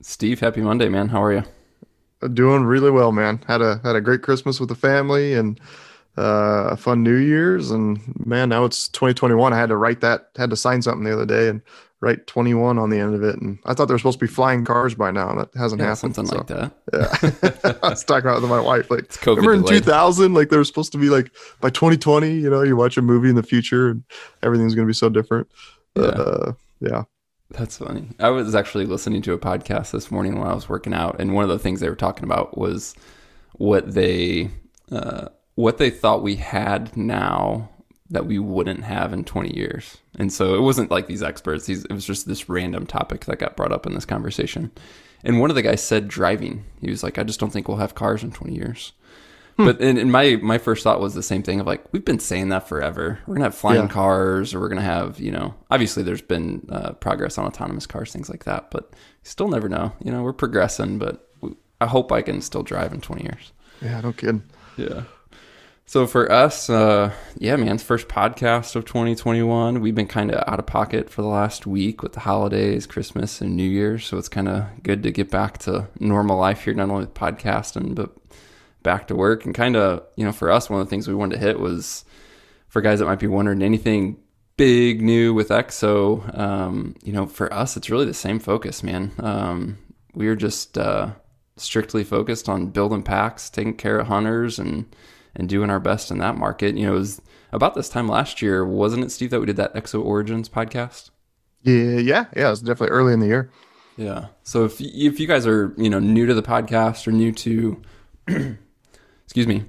Steve, happy Monday, man. How are you? Doing really well, man. Had a had a great Christmas with the family and uh, a fun New Year's. And man, now it's 2021. I had to write that, had to sign something the other day and write 21 on the end of it. And I thought there were supposed to be flying cars by now. And that hasn't Yeah, happened. something so, like that. Yeah. I was talking about it with my wife. Like, remember in delayed. 2000, like there was supposed to be like by 2020, you know, you watch a movie in the future and everything's going to be so different. Yeah. Uh, yeah. That's funny. I was actually listening to a podcast this morning while I was working out, and one of the things they were talking about was what they uh, what they thought we had now that we wouldn't have in 20 years. And so it wasn't like these experts; these, it was just this random topic that got brought up in this conversation. And one of the guys said driving. He was like, "I just don't think we'll have cars in 20 years." But and, and my my first thought was the same thing of like we've been saying that forever. We're gonna have flying Yeah. cars, or we're gonna have you know obviously there's been uh, progress on autonomous cars, things like that. But still never know. You know we're progressing, but we, I hope I can still drive in 20 years. Yeah. No kidding. Yeah. So for us, uh, yeah, man, first podcast of 2021. We've been kind of out of pocket for the last week with the holidays, Christmas, and New Year's. So it's kind of good to get back to normal life here, not only with podcasting, but back to work. And kind of, you know, for us, one of the things we wanted to hit was for guys that might be wondering anything big new with EXO. Um, you know, for us, it's really the same focus, man. Um, we are just uh, strictly focused on building packs, taking care of hunters, and and doing our best in that market. You know, it was about this time last year, wasn't it, Steve, that we did that Exo Origins podcast? Yeah. Yeah. Yeah. it was definitely early in the year. Yeah. So if if you guys are you know new to the podcast or new to, excuse me,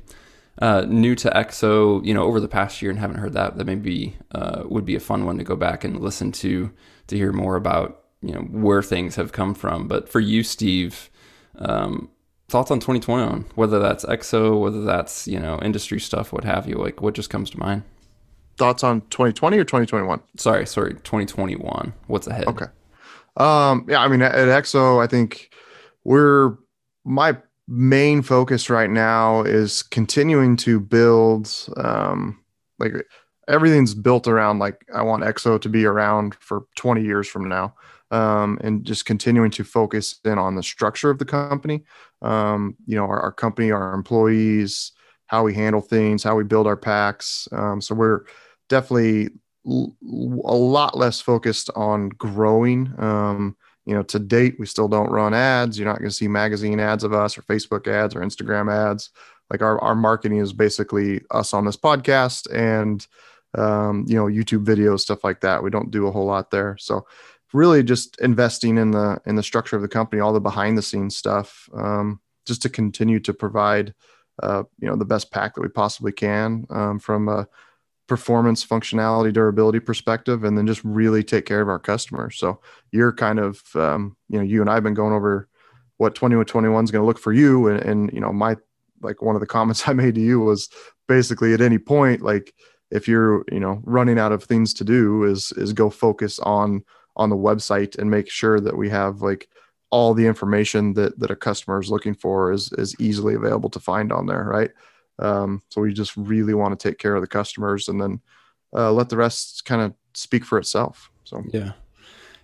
uh, new to EXO, you know, over the past year and haven't heard that, that maybe uh, would be a fun one to go back and listen to to hear more about you know where things have come from. But for you, Steve, um, thoughts on 2021, whether that's EXO, whether that's you know industry stuff, what have you, like what just comes to mind? Thoughts on 2020 or 2021? Sorry, sorry, 2021. What's ahead? Okay. Um, yeah, I mean, at, at EXO, I think we're my main focus right now is continuing to build. Um, like everything's built around like I want EXO to be around for 20 years from now, um, and just continuing to focus in on the structure of the company. Um, you know, our, our company, our employees, how we handle things, how we build our packs. Um, so we're definitely l- a lot less focused on growing. You know, to date, we still don't run ads. You're not going to see magazine ads of us or Facebook ads or Instagram ads. Like our, our marketing is basically us on this podcast and, um, you know, YouTube videos, stuff like that. We don't do a whole lot there. So really just investing in the, in the structure of the company, all the behind the scenes stuff, um, just to continue to provide, uh, you know, the best pack that we possibly can, um, from performance functionality durability perspective and then just really take care of our customers. So you're kind of um, you know you and i've been going over what 2021 is going to look for you. And, and you know my like one of the comments i made to you was basically at any point like if you're you know running out of things to do is is go focus on on the website and make sure that we have like all the information that that a customer is looking for is is easily available to find on there right um, so we just really want to take care of the customers and then uh, let the rest kind of speak for itself. So Yeah.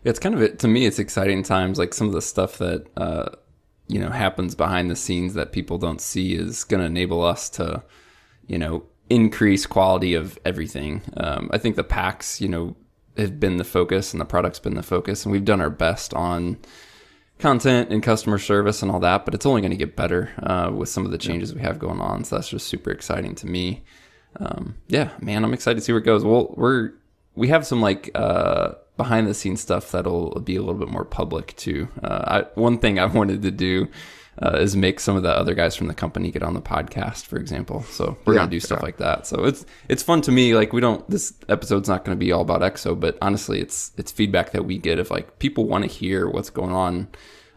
It's kind of it to me. It's exciting times. Like some of the stuff that uh, you know happens behind the scenes that people don't see is going to enable us to, you know, increase quality of everything. Um, I think the packs, you know, have been the focus and the product's been the focus, and we've done our best on content and customer service and all that. But it's only going to get better uh, with some of the changes we have going on. So that's just super exciting to me. Um, yeah, man, I'm excited to see where it goes. Well, we're we have some like uh, behind the scenes stuff that'll be a little bit more public too. Uh, I, one thing I wanted to do uh, is make some of the other guys from the company get on the podcast, for example. So we're Yeah, gonna do stuff yeah. like that. So it's it's fun to me. Like we don't this episode's not going to be all about EXO, but honestly, it's it's feedback that we get of like people want to hear what's going on.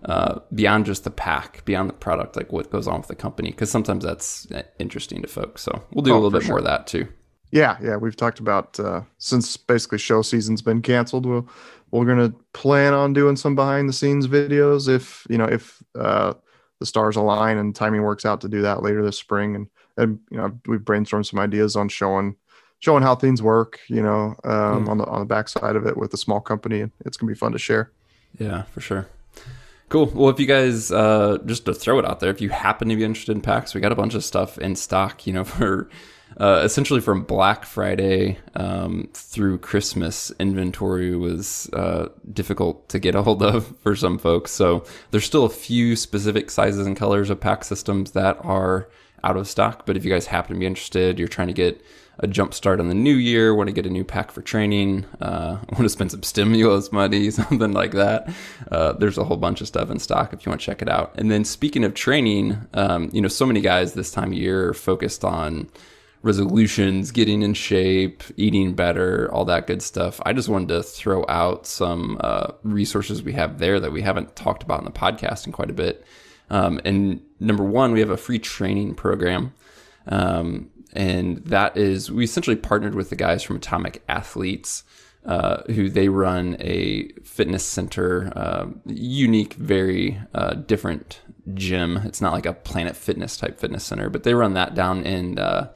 Uh, beyond just the pack, beyond the product, like what goes on with the company, because sometimes that's uh, interesting to folks. So we'll do a Oh, little for bit more of that too. yeah, yeah, we've talked about uh, since basically show season's been canceled. We'll, we're gonna plan on doing some behind the scenes videos if you know if uh, the stars align and timing works out to do that later this spring. And and you know we've brainstormed some ideas on showing showing how things work. You know um, Hmm. on the on the backside of it with a small company, and it's gonna be fun to share. Yeah, for sure. Cool. Well, if you guys, uh, just to throw it out there, if you happen to be interested in packs, we got a bunch of stuff in stock, you know, for uh, essentially from Black Friday um, through Christmas, inventory was uh, difficult to get a hold of for some folks. So there's still a few specific sizes and colors of pack systems that are out of stock. But if you guys happen to be interested, you're trying to get a jump start on the new year, want to get a new pack for training, uh, want to spend some stimulus money, something like that. Uh, there's a whole bunch of stuff in stock if you want to check it out. And then speaking of training, um, you know, so many guys this time of year are focused on resolutions, getting in shape, eating better, all that good stuff. I just wanted to throw out some uh, resources we have there that we haven't talked about in the podcast in quite a bit. Um, and number one, we have a free training program. Um, and that is, we essentially partnered with the guys from Atomic Athletes. Uh, who they run a fitness center, uh, unique, very uh, different gym. It's not like a Planet Fitness type fitness center, but they run that down in uh,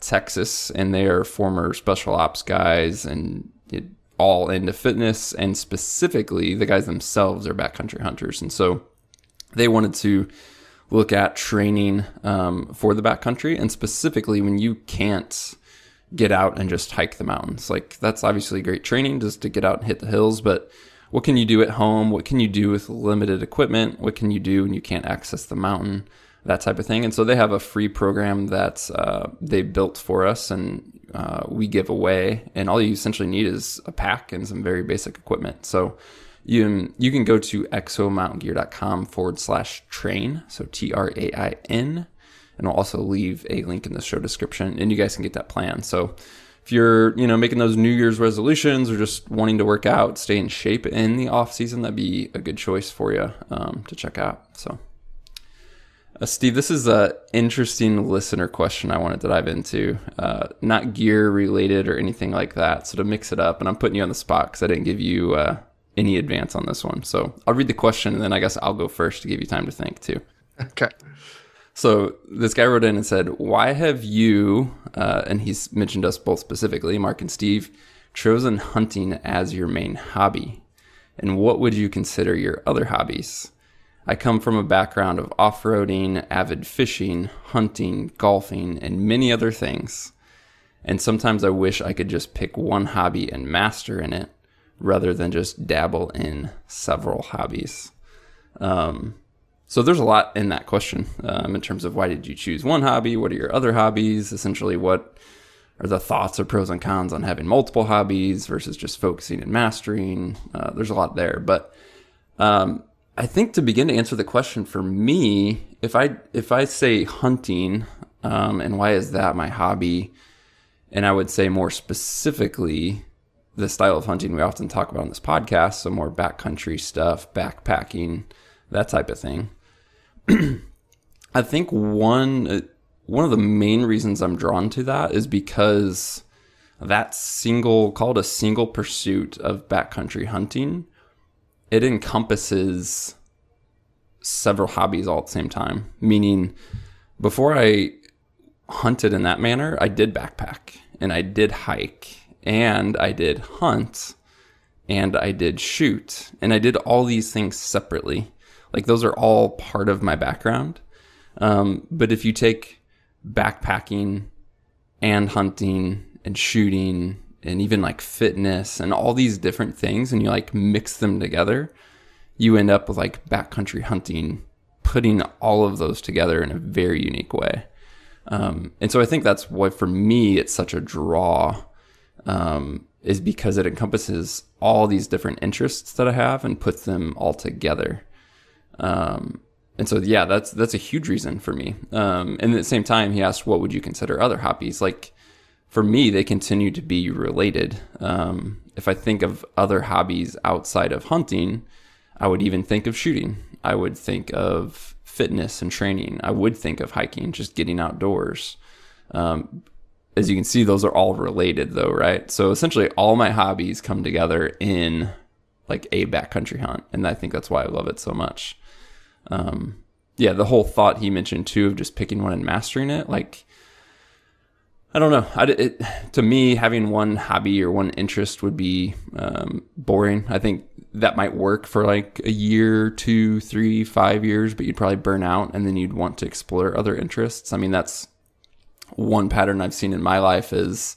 Texas, and they are former special ops guys and it, all into fitness. And specifically, the guys themselves are backcountry hunters, and so they wanted to look at training um, for the backcountry, and specifically when you can't get out and just hike the mountains. Like that's obviously great training just to get out and hit the hills, but what can you do at home? What can you do with limited equipment? What can you do when you can't access the mountain? That type of thing. And so they have a free program that uh, they built for us and uh, we give away. And all you essentially need is a pack and some very basic equipment. So you, you can go to exomountaingear.com forward slash train. So T R A I N. And I'll also leave a link in the show description and you guys can get that plan. So if you're, you know, making those New Year's resolutions or just wanting to work out, stay in shape in the off season, that'd be a good choice for you um, to check out. So uh, Steve, this is an interesting listener question I wanted to dive into. Uh, not gear related or anything like that. So to mix it up, and I'm putting you on the spot because I didn't give you uh, any advance on this one. So I'll read the question and then I guess I'll go first to give you time to think too. Okay. So this guy wrote in and said, "Why have you?" Uh, and he's mentioned us both specifically, Mark and Steve, chosen hunting as your main hobby. And what would you consider your other hobbies? I come from a background of off roading, avid fishing, hunting, golfing, and many other things. And sometimes I wish I could just pick one hobby and master in it rather than just dabble in several hobbies. Um, so there's a lot in that question um, in terms of why did you choose one hobby? What are your other hobbies? Essentially, what are the thoughts or pros and cons on having multiple hobbies versus just focusing and mastering? Uh, there's a lot there, but um, I think to begin to answer the question for me, if I if I say hunting, um, and why is that my hobby, and I would say more specifically the style of hunting we often talk about on this podcast, so more backcountry stuff, backpacking, that type of thing. I think one uh, one of the main reasons I'm drawn to that is because that single called a single pursuit of backcountry hunting it encompasses several hobbies all at the same time. Meaning, before I hunted in that manner, I did backpack and I did hike and I did hunt and I did shoot and I did all these things separately. Like those are all part of my background. Um, but if you take backpacking and hunting and shooting and even like fitness and all these different things and you like mix them together, you end up with like backcountry hunting, putting all of those together in a very unique way. Um, and so I think that's why for me it's such a draw, um, is because it encompasses all these different interests that I have and puts them all together. Um, and so yeah, that's that's a huge reason for me. Um, and at the same time, he asked, "What would you consider other hobbies?" Like for me, they continue to be related. Um, if I think of other hobbies outside of hunting, I would even think of shooting. I would think of fitness and training. I would think of hiking, just getting outdoors. Um, as you can see, those are all related, though, right? So essentially, all my hobbies come together in like a backcountry hunt, and I think that's why I love it so much. Um, yeah, the whole thought he mentioned too of just picking one and mastering it, like I don't know. I, it, to me, having one hobby or one interest would be um, boring. I think that might work for like a year, two, three, five years, but you'd probably burn out and then you'd want to explore other interests. I mean, that's one pattern I've seen in my life is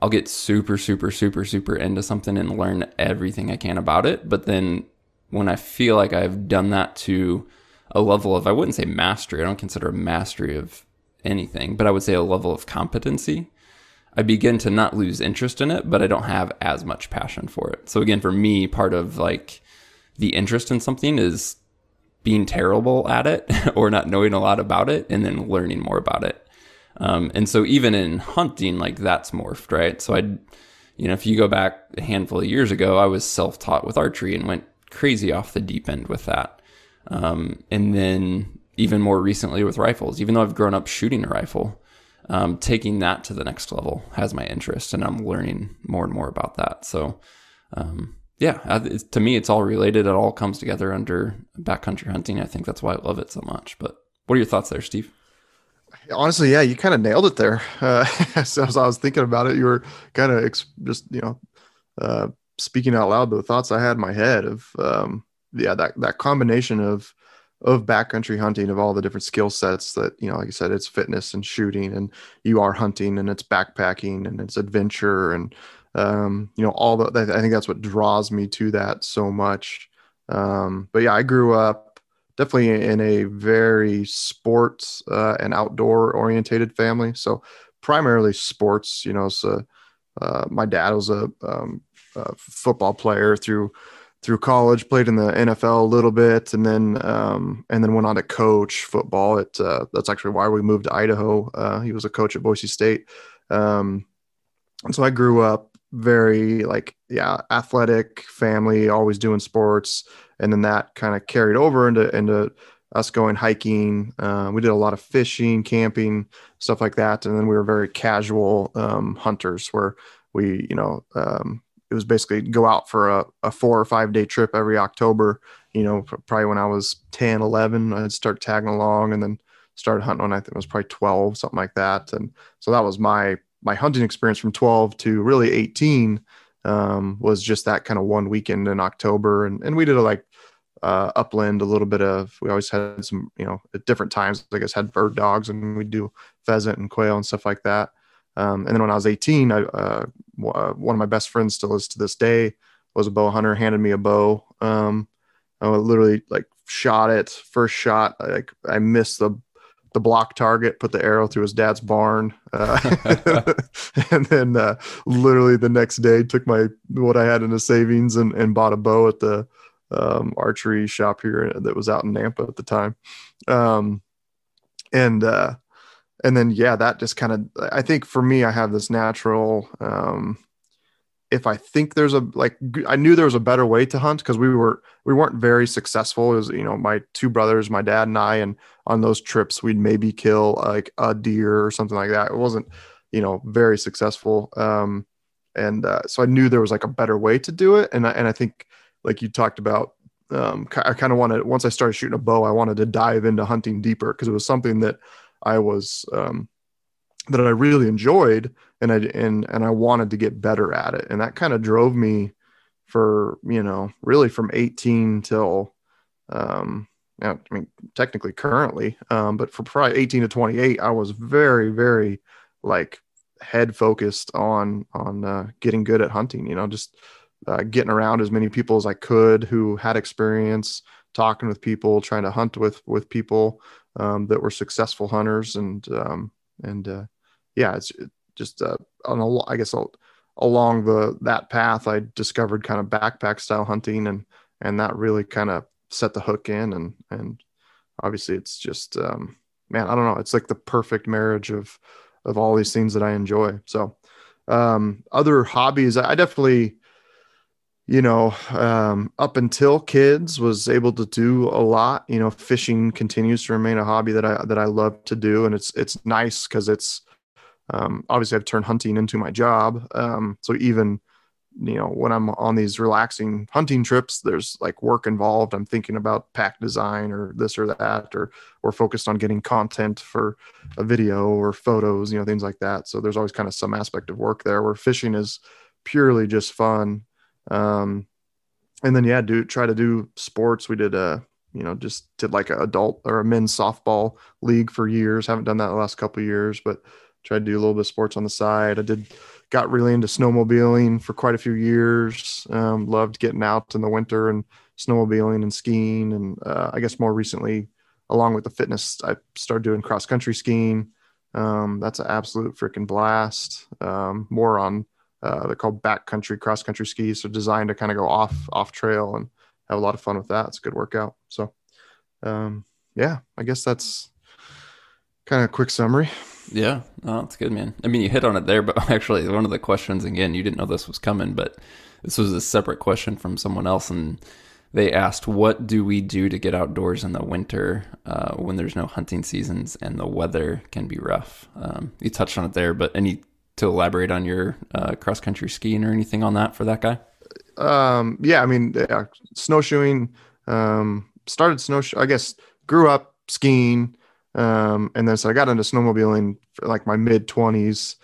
I'll get super, super, super, super into something and learn everything I can about it. But then when I feel like I've done that to a level of, I wouldn't say mastery, I don't consider mastery of anything, but I would say a level of competency. I begin to not lose interest in it, but I don't have as much passion for it. So again, for me, part of like the interest in something is being terrible at it or not knowing a lot about it and then learning more about it. Um, and so even in hunting, like that's morphed, right? So I, you know, if you go back a handful of years ago, I was self-taught with archery and went crazy off the deep end with that. Um, and then even more recently with rifles, even though I've grown up shooting a rifle, um, taking that to the next level has my interest, and I'm learning more and more about that. So, um, yeah, to me, it's all related. It all comes together under backcountry hunting. I think that's why I love it so much. But what are your thoughts there, Steve? Honestly, yeah, you kind of nailed it there. Uh, as I was thinking about it, you were kind of ex- just you know uh, speaking out loud the thoughts I had in my head of um, yeah that that combination of of backcountry hunting of all the different skill sets that you know like i said it's fitness and shooting and you are hunting and it's backpacking and it's adventure and um, you know all the i think that's what draws me to that so much. Um, but yeah i grew up definitely in a very sports uh, and outdoor orientated family. So primarily sports you know so uh, my dad was a, um, a football player through through college, played in the NFL a little bit, and then um, and then went on to coach football. At uh, that's actually why we moved to Idaho. Uh, he was a coach at Boise State, um, and so I grew up very like yeah athletic family, always doing sports, and then that kind of carried over into into us going hiking. Uh, we did a lot of fishing, camping, stuff like that, and then we were very casual um, hunters where we you know um, it was basically go out for a, a four or five day trip every October. You know, probably when I was 10, 11, I'd start tagging along and then started hunting when I think it was probably 12, something like that. And so that was my, my hunting experience from 12 to really 18 um, was just that kind of one weekend in October. And, and we did a like uh, upland, a little bit of, we always had some, you know, at different times, I guess had bird dogs and we'd do pheasant and quail and stuff like that. Um, and then when I was 18, I, uh, uh, one of my best friends still is to this day was a bow hunter, handed me a bow. Um, I literally like shot it first shot. Like I missed the, the block target, put the arrow through his dad's barn. Uh, and then, uh, literally the next day took my, what I had in the savings and, and bought a bow at the, um, archery shop here that was out in Nampa at the time. Um, and, uh, and then yeah that just kind of i think for me i have this natural um if i think there's a like i knew there was a better way to hunt because we were we weren't very successful. Was you know my two brothers my dad and i and on those trips we'd maybe kill like a deer or something like that. It wasn't you know very successful um and uh, so i knew there was like a better way to do it. And I, and i think like you talked about um, I kind of wanted once I started shooting a bow, I wanted to dive into hunting deeper because it was something that I was um, that I really enjoyed and I and and I wanted to get better at it. And that kind of drove me for, you know, really from 18 till um I mean technically currently, um, but for probably 18 to 28, I was very, very like head focused on on uh, getting good at hunting, you know, just uh, getting around as many people as I could who had experience, talking with people, trying to hunt with with people, um, that were successful hunters. And um, and uh, yeah, it's just uh, on a, I guess along the that path, I discovered kind of backpack style hunting and and that really kind of set the hook in. And and obviously it's just um, man, I don't know, it's like the perfect marriage of of all these things that I enjoy. So um, other hobbies, I definitely you know, um, up until kids was able to do a lot. You know, fishing continues to remain a hobby that I that I love to do, and it's it's nice because it's um, obviously I've turned hunting into my job. Um, so even you know, when I'm on these relaxing hunting trips, there's like work involved. I'm thinking about pack design or this or that, or we're focused on getting content for a video or photos, you know, things like that. So there's always kind of some aspect of work there where fishing is purely just fun. Um, and then, yeah, do try to do sports. We did a, you know, just did like an adult or a men's softball league for years. Haven't done that the last couple years, but tried to do a little bit of sports on the side. I did got really into snowmobiling for quite a few years. Um, loved getting out in the winter and snowmobiling and skiing. And uh, I guess more recently, along with the fitness, I started doing cross country skiing. Um, that's an absolute freaking blast. Um, more on uh, they're called backcountry cross country skis, so designed to kind of go off off trail and have a lot of fun with that. It's a good workout. So, um, yeah, I guess that's kind of a quick summary. Yeah, oh, that's good, man. I mean, you hit on it there, but actually, one of the questions again, you didn't know this was coming, but this was a separate question from someone else, and they asked, "What do we do to get outdoors in the winter uh, when there's no hunting seasons and the weather can be rough?" Um, you touched on it there, but any to elaborate on your uh, cross country skiing or anything on that for that guy? Um, yeah, I mean, yeah, snowshoeing. Um, started snowshoe. I guess grew up skiing um, and then so I got into snowmobiling for like my mid 20s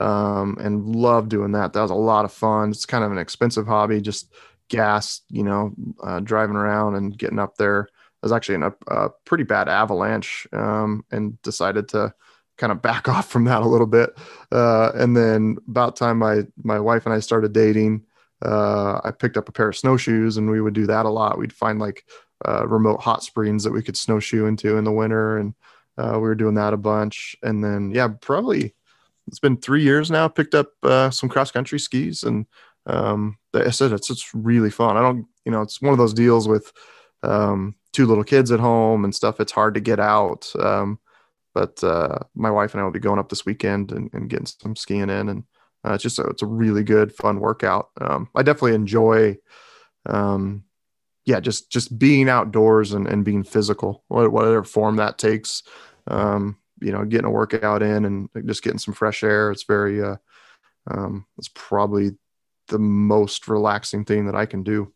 um, and loved doing that. That was a lot of fun. It's kind of an expensive hobby, just gas, you know, uh, driving around and getting up there. I was actually in a, a pretty bad avalanche um, and decided to kind of back off from that a little bit. Uh, and then about time my my wife and I started dating, uh, I picked up a pair of snowshoes and we would do that a lot. We'd find like uh, remote hot springs that we could snowshoe into in the winter and uh, we were doing that a bunch, and then yeah, probably it's been three years now. Picked up uh, some cross country skis, and um, I said it's it's really fun. I don't, you know, it's one of those deals with um, two little kids at home and stuff. It's hard to get out. Um, but uh, my wife and I will be going up this weekend and, and getting some skiing in, and uh, it's just a, it's a really good fun workout. Um, I definitely enjoy um, yeah, just just being outdoors and, and being physical, whatever form that takes. Um, you know, getting a workout in and just getting some fresh air. It's very, uh, um, it's probably the most relaxing thing that I can do.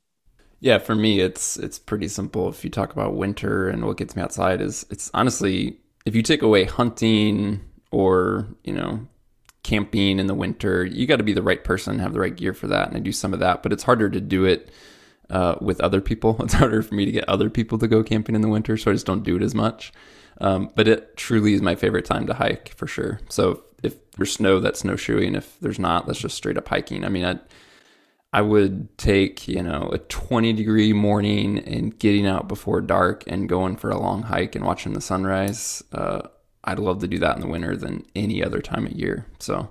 Yeah, for me, it's it's pretty simple. If you talk about winter and what gets me outside, is it's honestly if you take away hunting or you know camping in the winter, you got to be the right person, have the right gear for that, and I do some of that. But it's harder to do it uh, with other people. It's harder for me to get other people to go camping in the winter, so I just don't do it as much. Um, but it truly is my favorite time to hike for sure. So if there's snow, that's snowshoeing. If there's not, that's just straight up hiking. I mean, I I would take you know a 20 degree morning and getting out before dark and going for a long hike and watching the sunrise. Uh, I'd love to do that in the winter than any other time of year. So,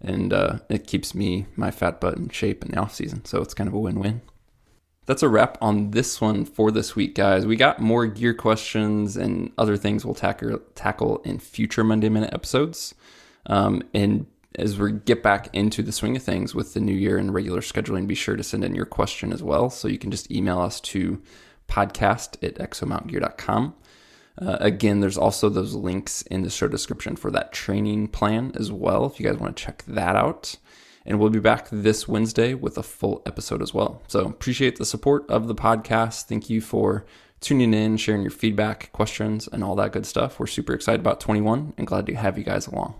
and uh, it keeps me my fat butt in shape in the off season. So it's kind of a win win that's a wrap on this one for this week, guys. We got more gear questions and other things we'll tackle tackle in future Monday Minute episodes. Um, and as we get back into the swing of things with the new year and regular scheduling, be sure to send in your question as well. So you can just email us to podcast at exomountgear.com. Uh, again, there's also those links in the show description for that training plan as well, if you guys want to check that out. And we'll be back this Wednesday with a full episode as well. So appreciate the support of the podcast. Thank you for tuning in, sharing your feedback, questions, and all that good stuff. We're super excited about 21 and glad to have you guys along.